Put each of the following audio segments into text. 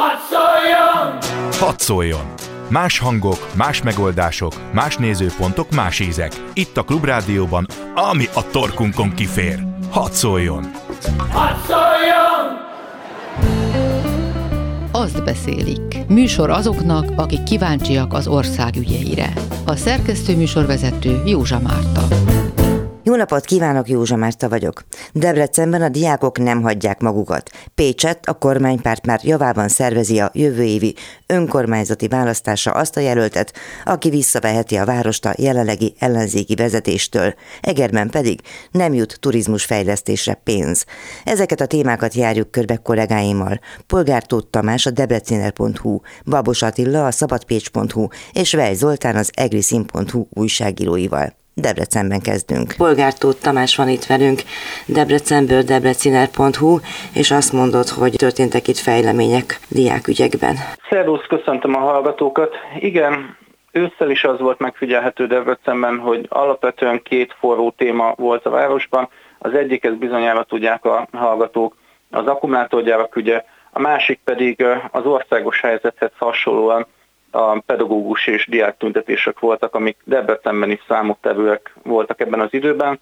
Hadd szóljon! Hadd szóljon! Más hangok, más megoldások, más nézőpontok, más ízek. Itt a Klubrádióban, ami a torkunkon kifér. Hadd szóljon! Hadd szóljon! Azt beszélik. Műsor azoknak, akik kíváncsiak az ország ügyeire. A szerkesztő műsorvezető Józsa Márta. Jó napot kívánok, Józsa Márta vagyok. Debrecenben a diákok nem hagyják magukat. Pécset a kormánypárt már javában szervezi a jövő évi önkormányzati választása azt a jelöltet, aki visszaveheti a várost a jelenlegi ellenzéki vezetéstől. Egerben pedig nem jut turizmusfejlesztésre pénz. Ezeket a témákat járjuk körbe kollégáimmal. Polgár Tóth Tamás a debreciner.hu, Babos Attila a szabadpécs.hu és Vej Zoltán az egriszin.hu újságíróival. Debrecenben kezdünk. Polgár Tóth Tamás van itt velünk, Debrecenből debreciner.hu, és azt mondod, hogy történtek itt fejlemények diákügyekben. Szervusz, köszöntöm a hallgatókat. Igen, ősszel is az volt megfigyelhető Debrecenben, hogy alapvetően két forró téma volt a városban. Az egyik, ez bizonyára tudják a hallgatók, az akkumulátorgyárak ügye, a másik pedig az országos helyzethez hasonlóan a pedagógus és diák tüntetések voltak, amik Debrecenben is számottevőek voltak ebben az időben.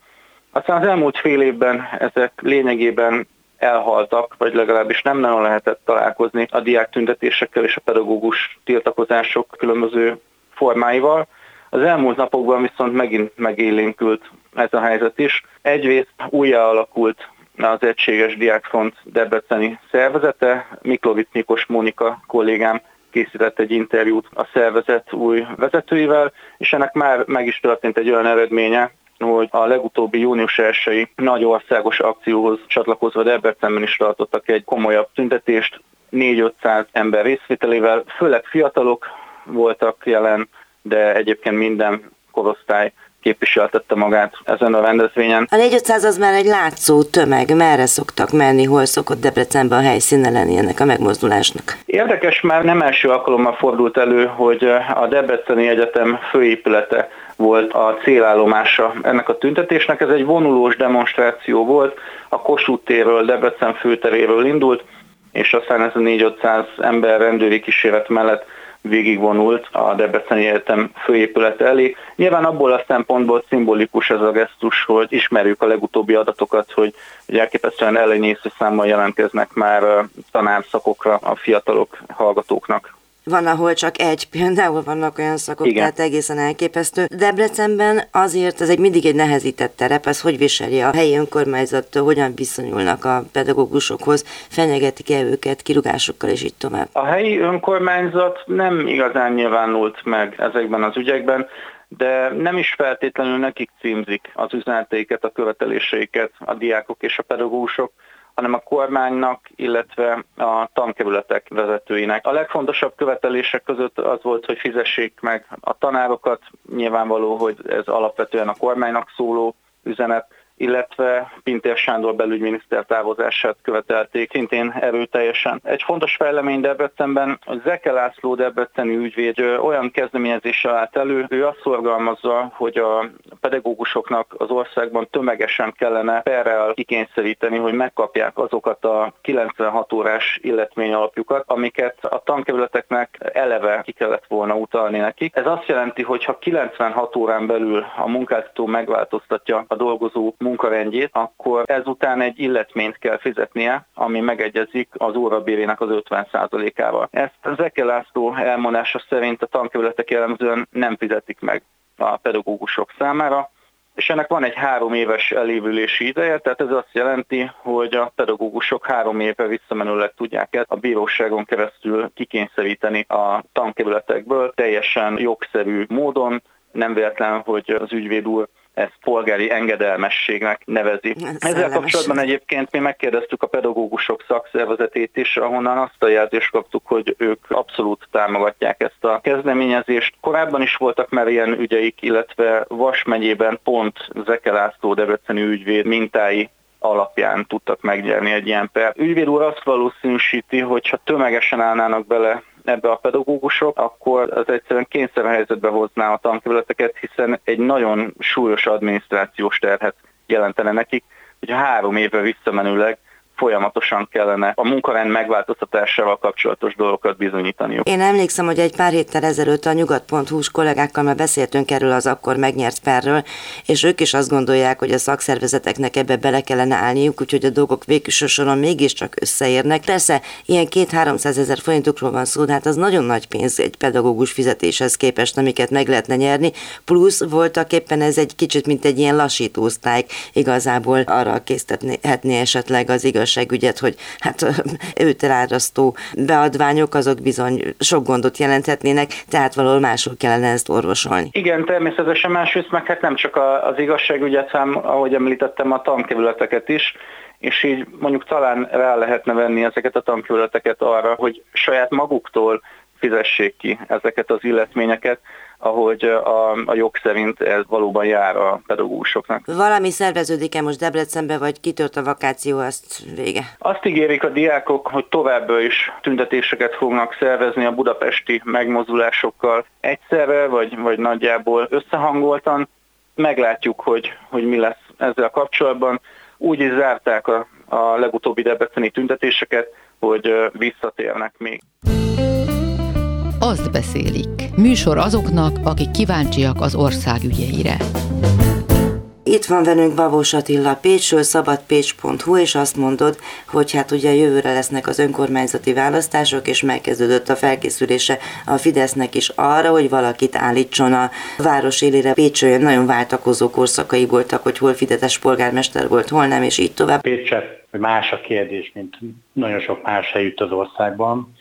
Aztán az elmúlt fél évben ezek lényegében elhaltak, vagy legalábbis nem nagyon lehetett találkozni a diák tüntetésekkel és a pedagógus tiltakozások különböző formáival. Az elmúlt napokban viszont megint megélénkült ez a helyzet is. Egyrészt újjá alakult az Egységes Diákfront Debreceni szervezete, Miklovic Nikos Mónika kollégám készített egy interjút a szervezet új vezetőivel, és ennek már meg is történt egy olyan eredménye, hogy a legutóbbi június 1 nagy országos akcióhoz csatlakozva Debrecenben is tartottak egy komolyabb tüntetést, 4-500 ember részvételével, főleg fiatalok voltak jelen, de egyébként minden korosztály képviseltette magát ezen a rendezvényen. A 4500 az már egy látszó tömeg, merre szoktak menni, hol szokott Debrecenben a helyszíne lenni ennek a megmozdulásnak? Érdekes, már nem első alkalommal fordult elő, hogy a Debreceni Egyetem főépülete volt a célállomása ennek a tüntetésnek. Ez egy vonulós demonstráció volt, a Kossuth térről, Debrecen főteréről indult, és aztán ez a 4-500 ember rendőri kíséret mellett végigvonult a Debreceni Egyetem főépület elé. Nyilván abból a szempontból szimbolikus ez a gesztus, hogy ismerjük a legutóbbi adatokat, hogy, hogy elképesztően ellenyésző számmal jelentkeznek már tanárszakokra a fiatalok, hallgatóknak van, ahol csak egy, például vannak olyan szakok, Igen. tehát egészen elképesztő. Debrecenben azért ez egy mindig egy nehezített terep, ez hogy viseli a helyi önkormányzat, hogyan viszonyulnak a pedagógusokhoz, fenyegetik-e őket kirugásokkal, és így tovább. A helyi önkormányzat nem igazán nyilvánult meg ezekben az ügyekben, de nem is feltétlenül nekik címzik az üzeneteiket, a követeléseiket a diákok és a pedagógusok, hanem a kormánynak, illetve a tankerületek vezetőinek. A legfontosabb követelések között az volt, hogy fizessék meg a tanárokat, nyilvánvaló, hogy ez alapvetően a kormánynak szóló üzenet, illetve Pintér Sándor belügyminiszter távozását követelték szintén erőteljesen. Egy fontos fejlemény Debrecenben, a Zeke László debreceni ügyvéd olyan kezdeményezéssel állt elő, ő azt szorgalmazza, hogy a pedagógusoknak az országban tömegesen kellene perrel kikényszeríteni, hogy megkapják azokat a 96 órás illetmény alapjukat, amiket a tankerületeknek eleve ki kellett volna utalni nekik. Ez azt jelenti, hogy ha 96 órán belül a munkáltató megváltoztatja a dolgozó munkarendjét, akkor ezután egy illetményt kell fizetnie, ami megegyezik az órabérének az 50%-ával. Ezt Zeke László elmondása szerint a tankerületek jellemzően nem fizetik meg a pedagógusok számára, és ennek van egy három éves elévülési ideje, tehát ez azt jelenti, hogy a pedagógusok három éve visszamenőleg tudják ezt a bíróságon keresztül kikényszeríteni a tankerületekből teljesen jogszerű módon, nem véletlen, hogy az ügyvéd úr ezt polgári engedelmességnek nevezi. Ezzel kapcsolatban egyébként mi megkérdeztük a pedagógusok szakszervezetét is, ahonnan azt a jelzést kaptuk, hogy ők abszolút támogatják ezt a kezdeményezést. Korábban is voltak már ilyen ügyeik, illetve Vas megyében pont Zeke László Debreceni ügyvéd mintái alapján tudtak megnyerni egy ilyen per. Ügyvéd úr azt valószínűsíti, hogy ha tömegesen állnának bele ebbe a pedagógusok, akkor az egyszerűen kényszerhelyzetbe hozná a tankerületeket, hiszen egy nagyon súlyos adminisztrációs terhet jelentene nekik, hogy három évre visszamenőleg folyamatosan kellene a munkarend megváltoztatásával kapcsolatos dolgokat bizonyítaniuk. Én emlékszem, hogy egy pár héttel ezelőtt a nyugat.hu kollégákkal már beszéltünk erről az akkor megnyert perről, és ők is azt gondolják, hogy a szakszervezeteknek ebbe bele kellene állniuk, úgyhogy a dolgok végső soron mégiscsak összeérnek. Persze, ilyen két-háromszáz ezer forintokról van szó, de hát az nagyon nagy pénz egy pedagógus fizetéshez képest, amiket meg lehetne nyerni, plusz voltak éppen ez egy kicsit, mint egy ilyen lassítósztályk, igazából arra késztethetné esetleg az igaz igazságügyet, hogy hát őt elárasztó beadványok azok bizony sok gondot jelenthetnének, tehát valahol máshol kellene ezt orvosolni. Igen, természetesen másrészt meg hát nem csak az igazságügyet, hanem ahogy említettem a tankevületeket is, és így mondjuk talán rá lehetne venni ezeket a tankevületeket arra, hogy saját maguktól fizessék ki ezeket az illetményeket, ahogy a, a jog szerint ez valóban jár a pedagógusoknak. Valami szerveződik-e most Debrecenbe, vagy kitört a vakáció, azt vége? Azt ígérik a diákok, hogy továbbra is tüntetéseket fognak szervezni a budapesti megmozdulásokkal egyszerre, vagy, vagy nagyjából összehangoltan. Meglátjuk, hogy, hogy mi lesz ezzel kapcsolatban. Úgy is zárták a, a legutóbbi debreceni tüntetéseket, hogy visszatérnek még. Azt beszélik. Műsor azoknak, akik kíváncsiak az ország ügyeire. Itt van velünk Babós Attila Pécsről, szabadpécs.hu, és azt mondod, hogy hát ugye jövőre lesznek az önkormányzati választások, és megkezdődött a felkészülése a Fidesznek is arra, hogy valakit állítson a város élére. Pécsről nagyon váltakozó korszakai voltak, hogy hol Fideszes polgármester volt, hol nem, és így tovább. Pécset más a kérdés, mint nagyon sok más helyütt az országban.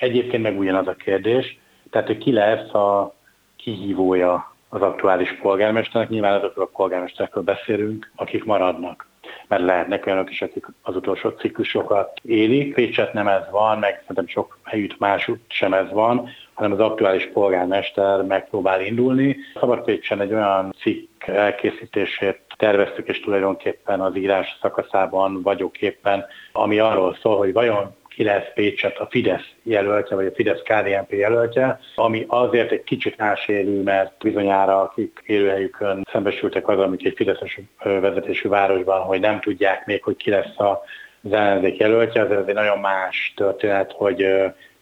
Egyébként meg ugyanaz a kérdés, tehát hogy ki lesz a kihívója az aktuális polgármesternek, nyilván azokról a polgármesterekről beszélünk, akik maradnak mert lehetnek olyanok is, akik az utolsó ciklusokat élik. Pécset nem ez van, meg szerintem sok helyütt másút sem ez van, hanem az aktuális polgármester megpróbál indulni. Szabad Pécsen egy olyan cikk elkészítését terveztük, és tulajdonképpen az írás szakaszában vagyok éppen, ami arról szól, hogy vajon ki lesz Pécset a Fidesz jelöltje, vagy a Fidesz KDNP jelöltje, ami azért egy kicsit másérű, mert bizonyára akik élőhelyükön szembesültek az, amik egy Fideszes vezetésű városban, hogy nem tudják még, hogy ki lesz a az ellenzék jelöltje, azért ez egy nagyon más történet, hogy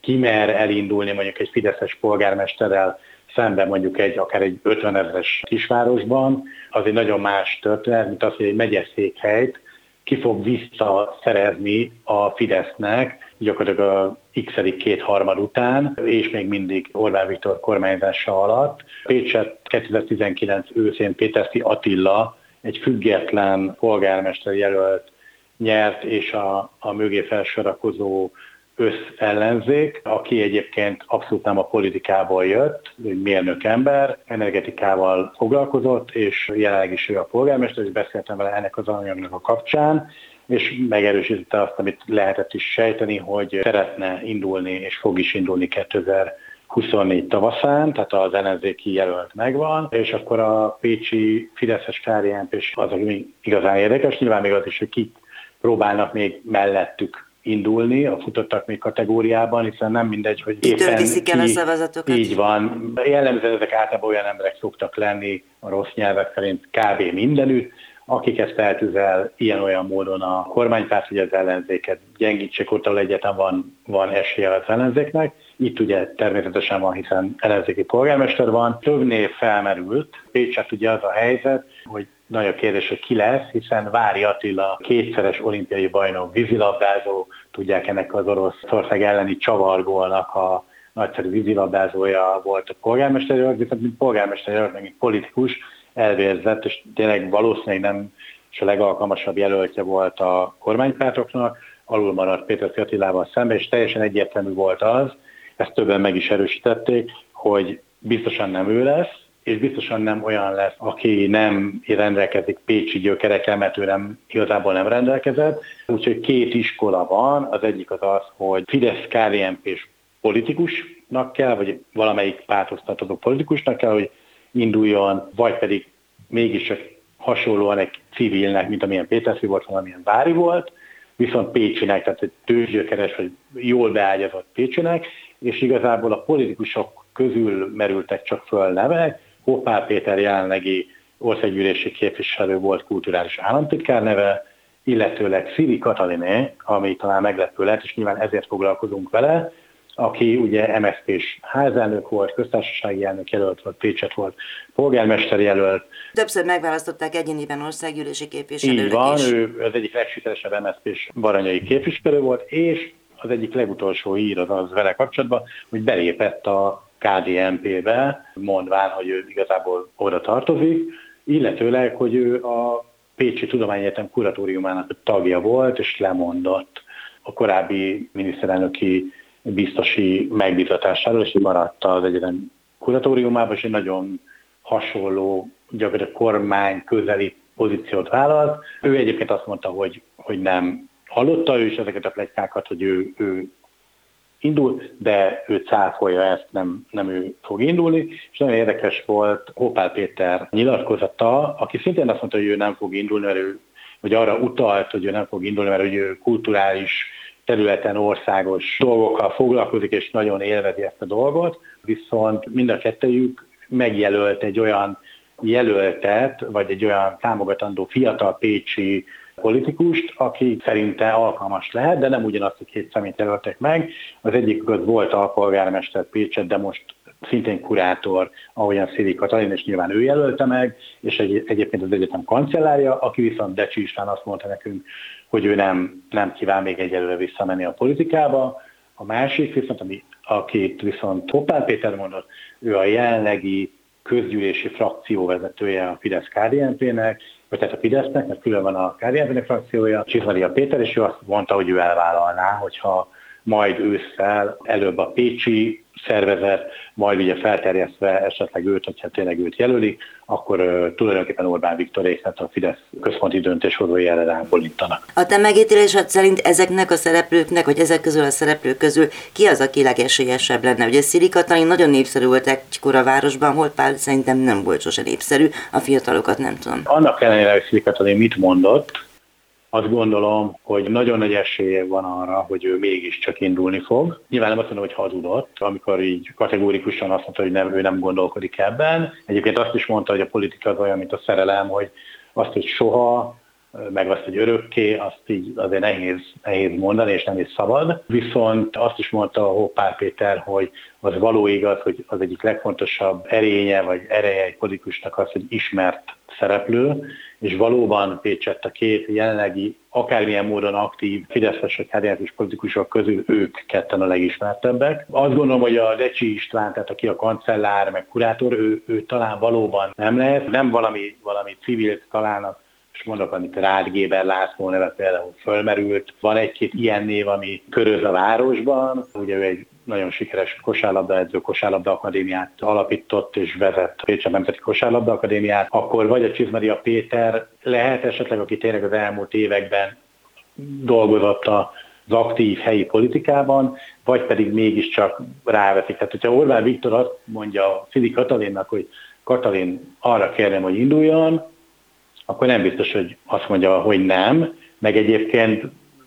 ki mer elindulni mondjuk egy Fideszes polgármesterrel szemben mondjuk egy akár egy 50 ezeres kisvárosban, az egy nagyon más történet, mint az, hogy egy megyeszékhelyt ki fog visszaszerezni a Fidesznek, gyakorlatilag a x kétharmad után, és még mindig Orbán Viktor kormányzása alatt. Pécset 2019 őszén Péterszi Attila, egy független polgármester jelölt nyert, és a, a mögé felsorakozó összellenzék, aki egyébként abszolút nem a politikából jött, egy mérnök ember, energetikával foglalkozott, és jelenleg is ő a polgármester, és beszéltem vele ennek az anyagnak a kapcsán, és megerősítette azt, amit lehetett is sejteni, hogy szeretne indulni, és fog is indulni 2024 tavaszán, tehát az ellenzéki jelölt megvan, és akkor a Pécsi Fideszes KRNP és az, ami igazán érdekes, nyilván még az is, hogy kik próbálnak még mellettük indulni a futottak még kategóriában, hiszen nem mindegy, hogy éppen viszik el a szavazatokat. Így van. Jellemzően ezek általában olyan emberek szoktak lenni a rossz nyelvek szerint kb. mindenütt, akik ezt feltüzel ilyen-olyan módon a kormánypárt, hogy az ellenzéket gyengítsék ott, ahol egyetlen van, van esélye az ellenzéknek. Itt ugye természetesen van, hiszen ellenzéki polgármester van. Több név felmerült. Pécset ugye az a helyzet, hogy nagy a kérdés, hogy ki lesz, hiszen Vári Attila kétszeres olimpiai bajnok, vízilabdázó, tudják ennek az Oroszország elleni csavargónak a nagyszerű vízilabdázója volt a polgármester, viszont mint polgármester, mint politikus elvérzett, és tényleg valószínűleg nem és a legalkalmasabb jelöltje volt a kormánypártoknak, alul maradt Péter Attilával szemben, és teljesen egyértelmű volt az, ezt többen meg is erősítették, hogy biztosan nem ő lesz, és biztosan nem olyan lesz, aki nem rendelkezik pécsi gyökerekkel, mert ő nem, igazából nem rendelkezett. Úgyhogy két iskola van, az egyik az az, hogy Fidesz KDNP és politikusnak kell, vagy valamelyik pártoztató politikusnak kell, hogy induljon, vagy pedig mégiscsak hasonlóan egy civilnek, mint amilyen Péterfi volt, valamilyen Vári volt, viszont Pécsinek, tehát egy tőzsgyökeres, vagy jól beágyazott Pécsinek, és igazából a politikusok közül merültek csak föl nevek, Hoppá Péter jelenlegi országgyűlési képviselő volt kulturális államtitkár neve, illetőleg Szili Kataliné, ami talán meglepő lett, és nyilván ezért foglalkozunk vele, aki ugye MSZP-s házelnök volt, köztársasági elnök jelölt volt, Pécset volt, polgármester jelölt. Többször megválasztották egyéniben országgyűlési képviselőnek Így van, is. ő az egyik legsikeresebb MSZP-s baranyai képviselő volt, és az egyik legutolsó hír az az vele kapcsolatban, hogy belépett a KDNP-be, mondván, hogy ő igazából oda tartozik, illetőleg, hogy ő a Pécsi Tudományegyetem kuratóriumának tagja volt, és lemondott a korábbi miniszterelnöki biztosi megbízatásáról, és maradt az egyetem kuratóriumában, és egy nagyon hasonló, gyakorlatilag kormány közeli pozíciót vállalt. Ő egyébként azt mondta, hogy, hogy nem hallotta ő is ezeket a plegykákat, hogy ő, ő indul, de ő cáfolja ezt, nem, nem ő fog indulni, és nagyon érdekes volt Hopál Péter nyilatkozata, aki szintén azt mondta, hogy ő nem fog indulni, mert ő, vagy arra utalt, hogy ő nem fog indulni, mert ő kulturális területen országos dolgokkal foglalkozik, és nagyon élvezi ezt a dolgot, viszont mind a kettőjük megjelölt egy olyan jelöltet, vagy egy olyan támogatandó fiatal pécsi politikust, aki szerinte alkalmas lehet, de nem ugyanazt a két szemét jelöltek meg. Az egyik az volt a polgármester Pécset, de most szintén kurátor, ahogyan Szili Katalin, és nyilván ő jelölte meg, és egy, egyébként az egyetem kancellárja, aki viszont Decsi István azt mondta nekünk, hogy ő nem, nem kíván még egyelőre visszamenni a politikába. A másik viszont, ami, akit viszont Hoppál Péter mondott, ő a jelenlegi közgyűlési frakció vezetője a fidesz kdnp nek vagy tehát a Fidesznek, mert külön van a kdnp frakciója, Csizmaria Péter, és ő azt mondta, hogy ő elvállalná, hogyha majd ősszel előbb a Pécsi szervezet, majd ugye felterjesztve esetleg őt, hogyha tényleg őt jelölik, akkor uh, tulajdonképpen Orbán Viktorék, tehát a Fidesz központi döntéshozói ellen elbolítanak. A te megítélésed szerint ezeknek a szereplőknek, vagy ezek közül a szereplők közül ki az, aki legesélyesebb lenne? Ugye Szili Katalin nagyon népszerű volt egykor a városban, hol Pál szerintem nem volt sose népszerű, a fiatalokat nem tudom. Annak ellenére, hogy Szili Katalin mit mondott, azt gondolom, hogy nagyon nagy esélye van arra, hogy ő mégiscsak indulni fog. Nyilván nem azt mondom, hogy hazudott, amikor így kategórikusan azt mondta, hogy nem, ő nem gondolkodik ebben. Egyébként azt is mondta, hogy a politika az olyan, mint a szerelem, hogy azt, hogy soha, meg azt, hogy örökké, azt így azért nehéz, nehéz mondani, és nem is szabad. Viszont azt is mondta a Hoppár Péter, hogy az való igaz, hogy az egyik legfontosabb erénye, vagy ereje egy politikusnak az, hogy ismert szereplő, és valóban Pécsett a két jelenlegi, akármilyen módon aktív fideszesek, kárjátos politikusok közül ők ketten a legismertebbek. Azt gondolom, hogy a Decsi István, tehát aki a kancellár, meg kurátor, ő, ő talán valóban nem lehet, nem valami, valami civil talán és mondok, amit Rád Géber László neve például fölmerült. Van egy-két ilyen név, ami köröz a városban. Ugye ő egy nagyon sikeres kosárlabda edző, kosárlabda akadémiát alapított és vezet Pécsen Nemzeti Kosárlabda Akadémiát, akkor vagy a Csizmaria Péter lehet esetleg, aki tényleg az elmúlt években dolgozott a az aktív helyi politikában, vagy pedig mégiscsak ráveszik. Tehát, hogyha Orbán Viktor azt mondja Fili Katalinnak, hogy Katalin arra kérem, hogy induljon, akkor nem biztos, hogy azt mondja, hogy nem, meg egyébként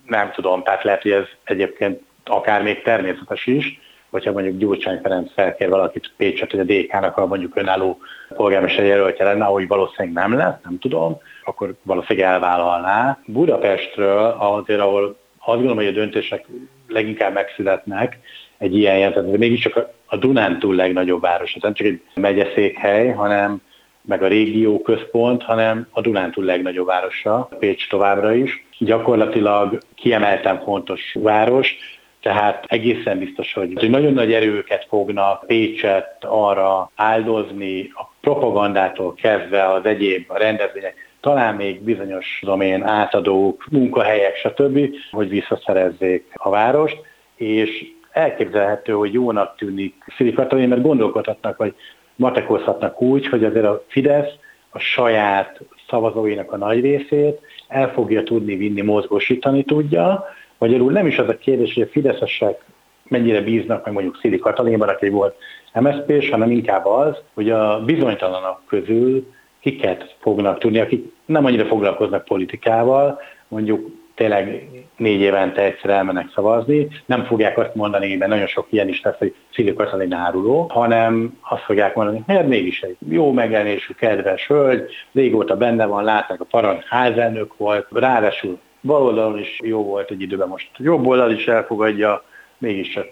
nem tudom, tehát lehet, hogy ez egyébként akár még természetes is, hogyha mondjuk Gyurcsány Ferenc felkér valakit Pécset, hogy a DK-nak a mondjuk önálló polgármester jelöltje lenne, ahogy valószínűleg nem lesz, nem tudom, akkor valószínűleg elvállalná. Budapestről azért, ahol azt gondolom, hogy a döntések leginkább megszületnek egy ilyen jelent, mégiscsak a Dunántúl legnagyobb város, nem csak egy megyeszékhely, hanem meg a régió központ, hanem a Dunántúl legnagyobb városa, Pécs továbbra is. Gyakorlatilag kiemelten fontos város, tehát egészen biztos, hogy, hogy nagyon nagy erőket fognak Pécset arra áldozni, a propagandától kezdve az egyéb a rendezvények, talán még bizonyos domén átadók, munkahelyek, stb., hogy visszaszerezzék a várost, és elképzelhető, hogy jónak tűnik Szili Katalin, mert gondolkodhatnak, vagy matekozhatnak úgy, hogy azért a Fidesz a saját szavazóinak a nagy részét el fogja tudni vinni, mozgósítani tudja, Magyarul nem is az a kérdés, hogy a fideszesek mennyire bíznak, meg mondjuk Szili Katalinban, aki volt MSZP-s, hanem inkább az, hogy a bizonytalanok közül kiket fognak tudni, akik nem annyira foglalkoznak politikával, mondjuk tényleg négy évente egyszer elmennek szavazni, nem fogják azt mondani, mert nagyon sok ilyen is lesz, hogy Szili Katalin áruló, hanem azt fogják mondani, hát mégis egy jó megjelenésű, kedves hölgy, régóta benne van, látnak a parad házelnök volt, ráadásul bal oldalon is jó volt egy időben, most jobb oldal is elfogadja, mégiscsak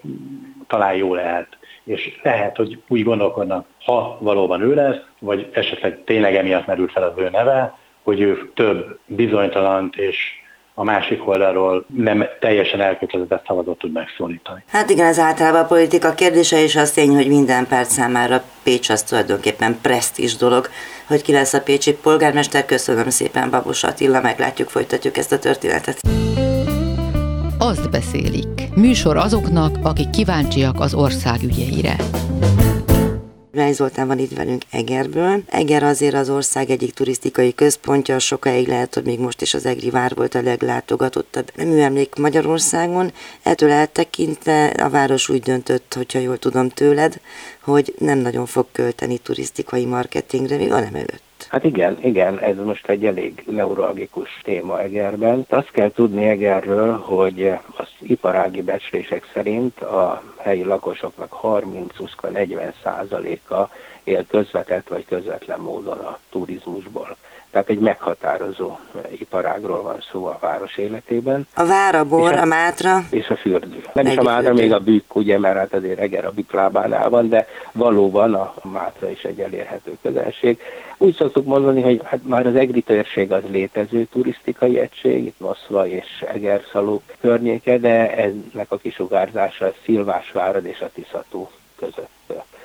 talán jó lehet. És lehet, hogy úgy gondolkodnak, ha valóban ő lesz, vagy esetleg tényleg emiatt merült fel az ő neve, hogy ő több bizonytalant és a másik oldalról nem teljesen elkötelezett szavazat tud megszólítani. Hát igen, ez általában a politika kérdése, és az tény, hogy minden perc számára Pécs az tulajdonképpen presztis dolog, hogy ki lesz a pécsi polgármester. Köszönöm szépen, Babos Attila, meglátjuk, folytatjuk ezt a történetet. Azt beszélik. Műsor azoknak, akik kíváncsiak az ország ügyeire. Ráj Zoltán van itt velünk Egerből. Eger azért az ország egyik turisztikai központja, sokáig lehet, hogy még most is az Egri vár volt a leglátogatottabb műemlék Magyarországon. Ettől eltekintve a város úgy döntött, hogyha jól tudom tőled, hogy nem nagyon fog költeni turisztikai marketingre, még van Hát igen, igen, ez most egy elég neuralgikus téma Egerben. Azt kell tudni Egerről, hogy az iparági becslések szerint a helyi lakosoknak 30-40 százaléka él közvetett vagy közvetlen módon a turizmusból. Tehát egy meghatározó iparágról van szó a város életében. A vár, a bor, a, a mátra. És a fürdő. Nem is a mátra, még a bükk, ugye, mert hát azért Eger a bükk lábánál van, de valóban a mátra is egy elérhető közelség. Úgy szoktuk mondani, hogy hát már az Egri térség az létező turisztikai egység, itt Moszva és Egerszaló környéke, de ennek a kisugárzása Szilvásvárad és a Tiszató között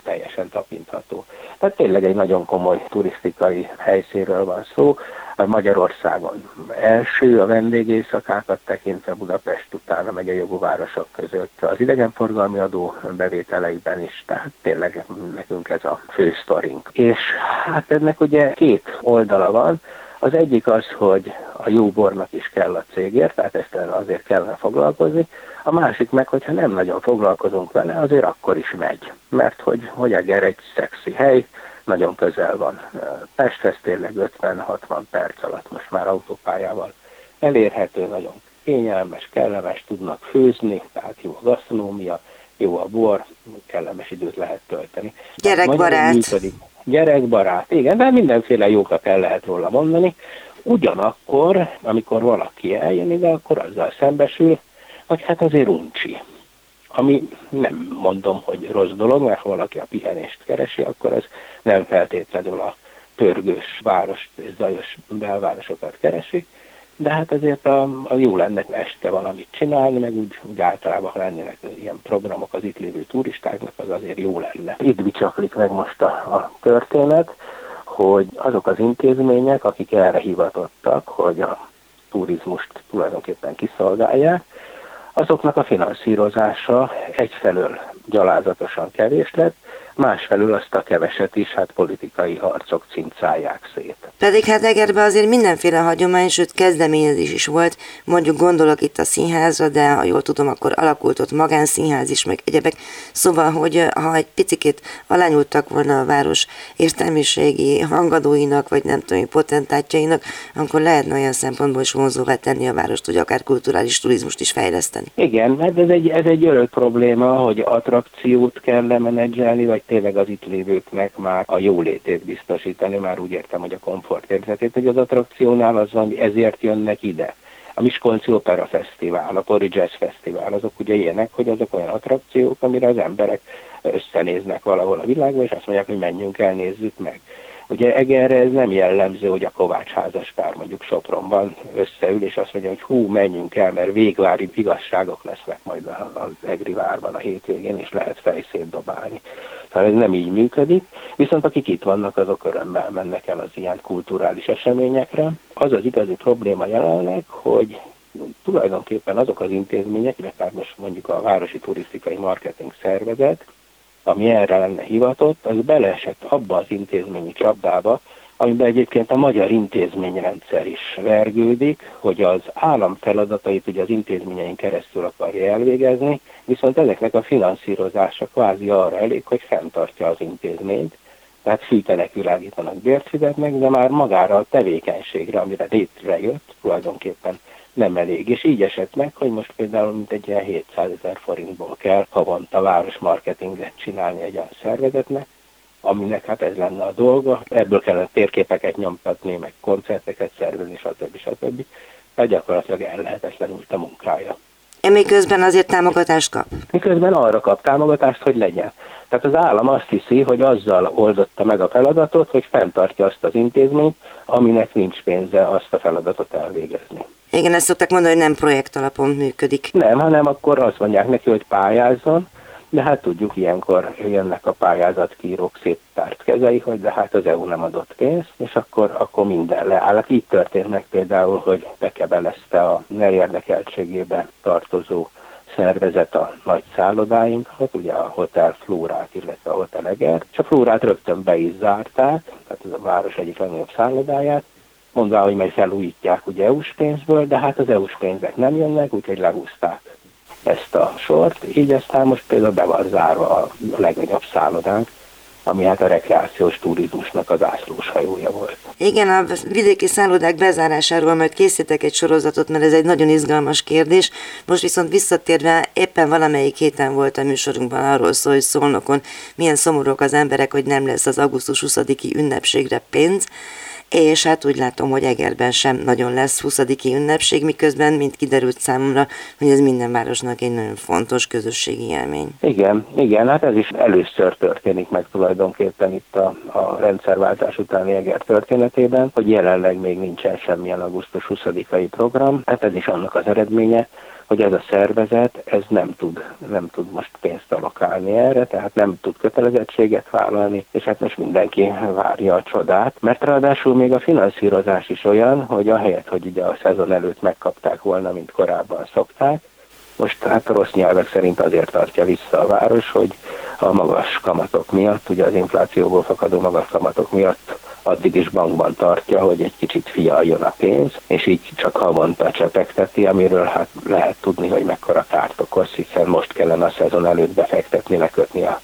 teljesen tapintható. Tehát tényleg egy nagyon komoly turisztikai helyszínről van szó. Magyarországon első a vendégészakákat tekintve Budapest után a megyei jogú városok között az idegenforgalmi adó bevételeiben is, tehát tényleg nekünk ez a fő sztorink. És hát ennek ugye két oldala van, az egyik az, hogy a jó bornak is kell a cégért, tehát ezt azért kellene foglalkozni. A másik meg, hogyha nem nagyon foglalkozunk vele, azért akkor is megy. Mert hogy, hogy Eger egy szexi hely, nagyon közel van. Pesthez tényleg 50-60 perc alatt most már autópályával elérhető, nagyon kényelmes, kellemes, tudnak főzni, tehát jó a gasztronómia, jó a bor, kellemes időt lehet tölteni. Gyerekbarát. Gyerekbarát, igen, de mindenféle jókat el lehet róla mondani. Ugyanakkor, amikor valaki eljön ide, akkor azzal szembesül, hogy hát azért uncsi. Ami nem mondom, hogy rossz dolog, mert ha valaki a pihenést keresi, akkor ez nem feltétlenül a pörgős város zajos belvárosokat keresi, de hát azért a, a jó lenne este valamit csinálni, meg úgy, úgy általában, ha lennének ilyen programok az itt lévő turistáknak, az azért jó lenne. Itt bicsaklik meg most a, a történet, hogy azok az intézmények, akik erre hivatottak, hogy a turizmust tulajdonképpen kiszolgálják, azoknak a finanszírozása egyfelől gyalázatosan kevés lett, másfelől azt a keveset is hát politikai harcok cincálják szét. Pedig hát Egerbe azért mindenféle hagyomány, sőt kezdeményezés is volt, mondjuk gondolok itt a színházra, de ha jól tudom, akkor alakult ott magánszínház is, meg egyebek. Szóval, hogy ha egy picikét alányultak volna a város értelmiségi hangadóinak, vagy nem tudom, potentátjainak, akkor lehetne olyan szempontból is vonzóvá tenni a várost, hogy akár kulturális turizmust is fejleszteni. Igen, mert ez egy, ez egy örök probléma, hogy attrakciót kell lemenedzselni, vagy tényleg az itt lévőknek már a jólétét biztosítani, már úgy értem, hogy a komfortérzetét, hogy az attrakciónál az van, ezért jönnek ide. A Miskolci Opera Fesztivál, a Pori Jazz Fesztivál, azok ugye ilyenek, hogy azok olyan attrakciók, amire az emberek összenéznek valahol a világban, és azt mondják, hogy menjünk el, nézzük meg. Ugye Egerre ez nem jellemző, hogy a Kovács házaspár mondjuk Sopronban összeül, és azt mondja, hogy hú, menjünk el, mert végvári igazságok lesznek majd az Egri várban a hétvégén, és lehet fejszét dobálni. Tehát ez nem így működik, viszont akik itt vannak, azok örömmel mennek el az ilyen kulturális eseményekre. Az az igazi probléma jelenleg, hogy tulajdonképpen azok az intézmények, illetve most mondjuk a Városi Turisztikai Marketing Szervezet, ami erre lenne hivatott, az beleesett abba az intézményi csapdába, amiben egyébként a magyar intézményrendszer is vergődik, hogy az állam feladatait ugye az intézményeink keresztül akarja elvégezni, viszont ezeknek a finanszírozása kvázi arra elég, hogy fenntartja az intézményt, tehát fűtenek, világítanak, bért fizetnek, de már magára a tevékenységre, amire létrejött, tulajdonképpen nem elég. És így esett meg, hogy most például mint egy ilyen 700 ezer forintból kell havonta városmarketinget csinálni egy olyan szervezetnek, aminek hát ez lenne a dolga. Ebből kellene térképeket nyomtatni, meg koncerteket szervezni, stb. stb. tehát gyakorlatilag ellehetetlenült a munkája. Miközben azért támogatást kap? Miközben arra kap támogatást, hogy legyen. Tehát az állam azt hiszi, hogy azzal oldotta meg a feladatot, hogy fenntartja azt az intézményt, aminek nincs pénze azt a feladatot elvégezni. Igen, ezt szokták mondani, hogy nem projekt alapon működik. Nem, hanem akkor azt mondják neki, hogy pályázzon, de hát tudjuk, ilyenkor jönnek a pályázatkírók szép kezei, hogy de hát az EU nem adott pénzt, és akkor, akkor minden leáll. Így történt meg például, hogy bekebelezte a ne érdekeltségében tartozó szervezet a nagy szállodáinkat, ugye a Hotel Flórát, illetve a Hotel Eger, és a Flórát rögtön be is zárták, tehát a város egyik legnagyobb szállodáját, mondva, hogy majd felújítják ugye EU-s pénzből, de hát az EU-s pénzek nem jönnek, úgyhogy lehúzták ezt a sort, így aztán most például be van zárva a legnagyobb szállodánk, ami hát a rekreációs turizmusnak az ászlós hajója volt. Igen, a vidéki szállodák bezárásáról majd készítek egy sorozatot, mert ez egy nagyon izgalmas kérdés. Most viszont visszatérve, éppen valamelyik héten volt a műsorunkban arról szó, hogy szólnokon milyen szomorúak az emberek, hogy nem lesz az augusztus 20-i ünnepségre pénz és hát úgy látom, hogy Egerben sem nagyon lesz 20. ünnepség, miközben, mint kiderült számomra, hogy ez minden városnak egy nagyon fontos közösségi élmény. Igen, igen, hát ez is először történik meg tulajdonképpen itt a, a rendszerváltás utáni Eger történetében, hogy jelenleg még nincsen semmilyen augusztus 20-ai program, hát ez is annak az eredménye, hogy ez a szervezet ez nem tud, nem tud most pénzt alokálni erre, tehát nem tud kötelezettséget vállalni, és hát most mindenki várja a csodát, mert ráadásul még a finanszírozás is olyan, hogy ahelyett, hogy ugye a szezon előtt megkapták volna, mint korábban szokták, most hát a rossz nyelvek szerint azért tartja vissza a város, hogy a magas kamatok miatt, ugye az inflációból fakadó magas kamatok miatt addig is bankban tartja, hogy egy kicsit fialjon a pénz, és így csak havonta csepegteti, amiről hát lehet tudni, hogy mekkora kárt okoz, hiszen most kellene a szezon előtt befektetni, lekötni a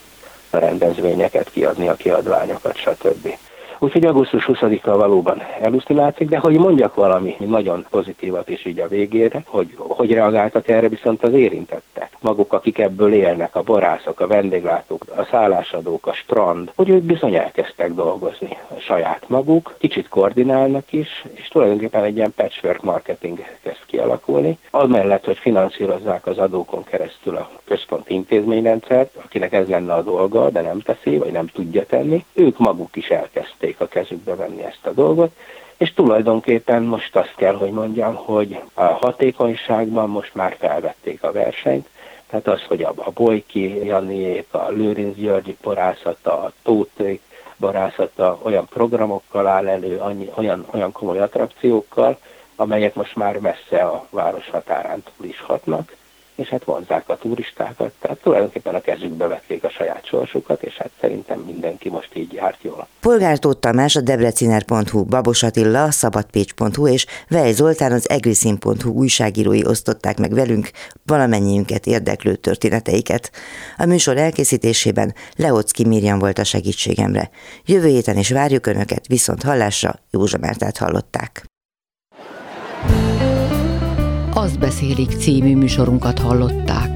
rendezvényeket, kiadni a kiadványokat, stb. Úgyhogy augusztus 20-a valóban elúszni látszik, de hogy mondjak valami nagyon pozitívat is így a végére, hogy hogy reagáltak erre viszont az érintettek. Maguk, akik ebből élnek, a borászok, a vendéglátók, a szállásadók, a strand, hogy ők bizony elkezdtek dolgozni saját maguk, kicsit koordinálnak is, és tulajdonképpen egy ilyen patchwork marketing kezd kialakulni. Amellett, hogy finanszírozzák az adókon keresztül a központi intézményrendszert, akinek ez lenne a dolga, de nem teszi, vagy nem tudja tenni, ők maguk is elkezdték a kezükbe venni ezt a dolgot, és tulajdonképpen most azt kell, hogy mondjam, hogy a hatékonyságban most már felvették a versenyt, tehát az, hogy a, a Bojki Janiék, a Lőrinc Györgyi borászata, a Tóték borászata olyan programokkal áll elő, annyi, olyan, olyan komoly attrakciókkal, amelyek most már messze a város határán túl is hatnak, és hát vonzák a turistákat, tehát tulajdonképpen a kezükbe vették a saját sorsukat, és hát szerintem mindenki most így járt jól. Polgár Tóth Tamás a debreciner.hu, Babos Attila, szabadpécs.hu és Vej Zoltán az egriszin.hu újságírói osztották meg velünk valamennyiünket érdeklő történeteiket. A műsor elkészítésében Leocki Mirjam volt a segítségemre. Jövő héten is várjuk Önöket, viszont hallásra Józsa Mártát hallották. Azt beszélik című műsorunkat hallották.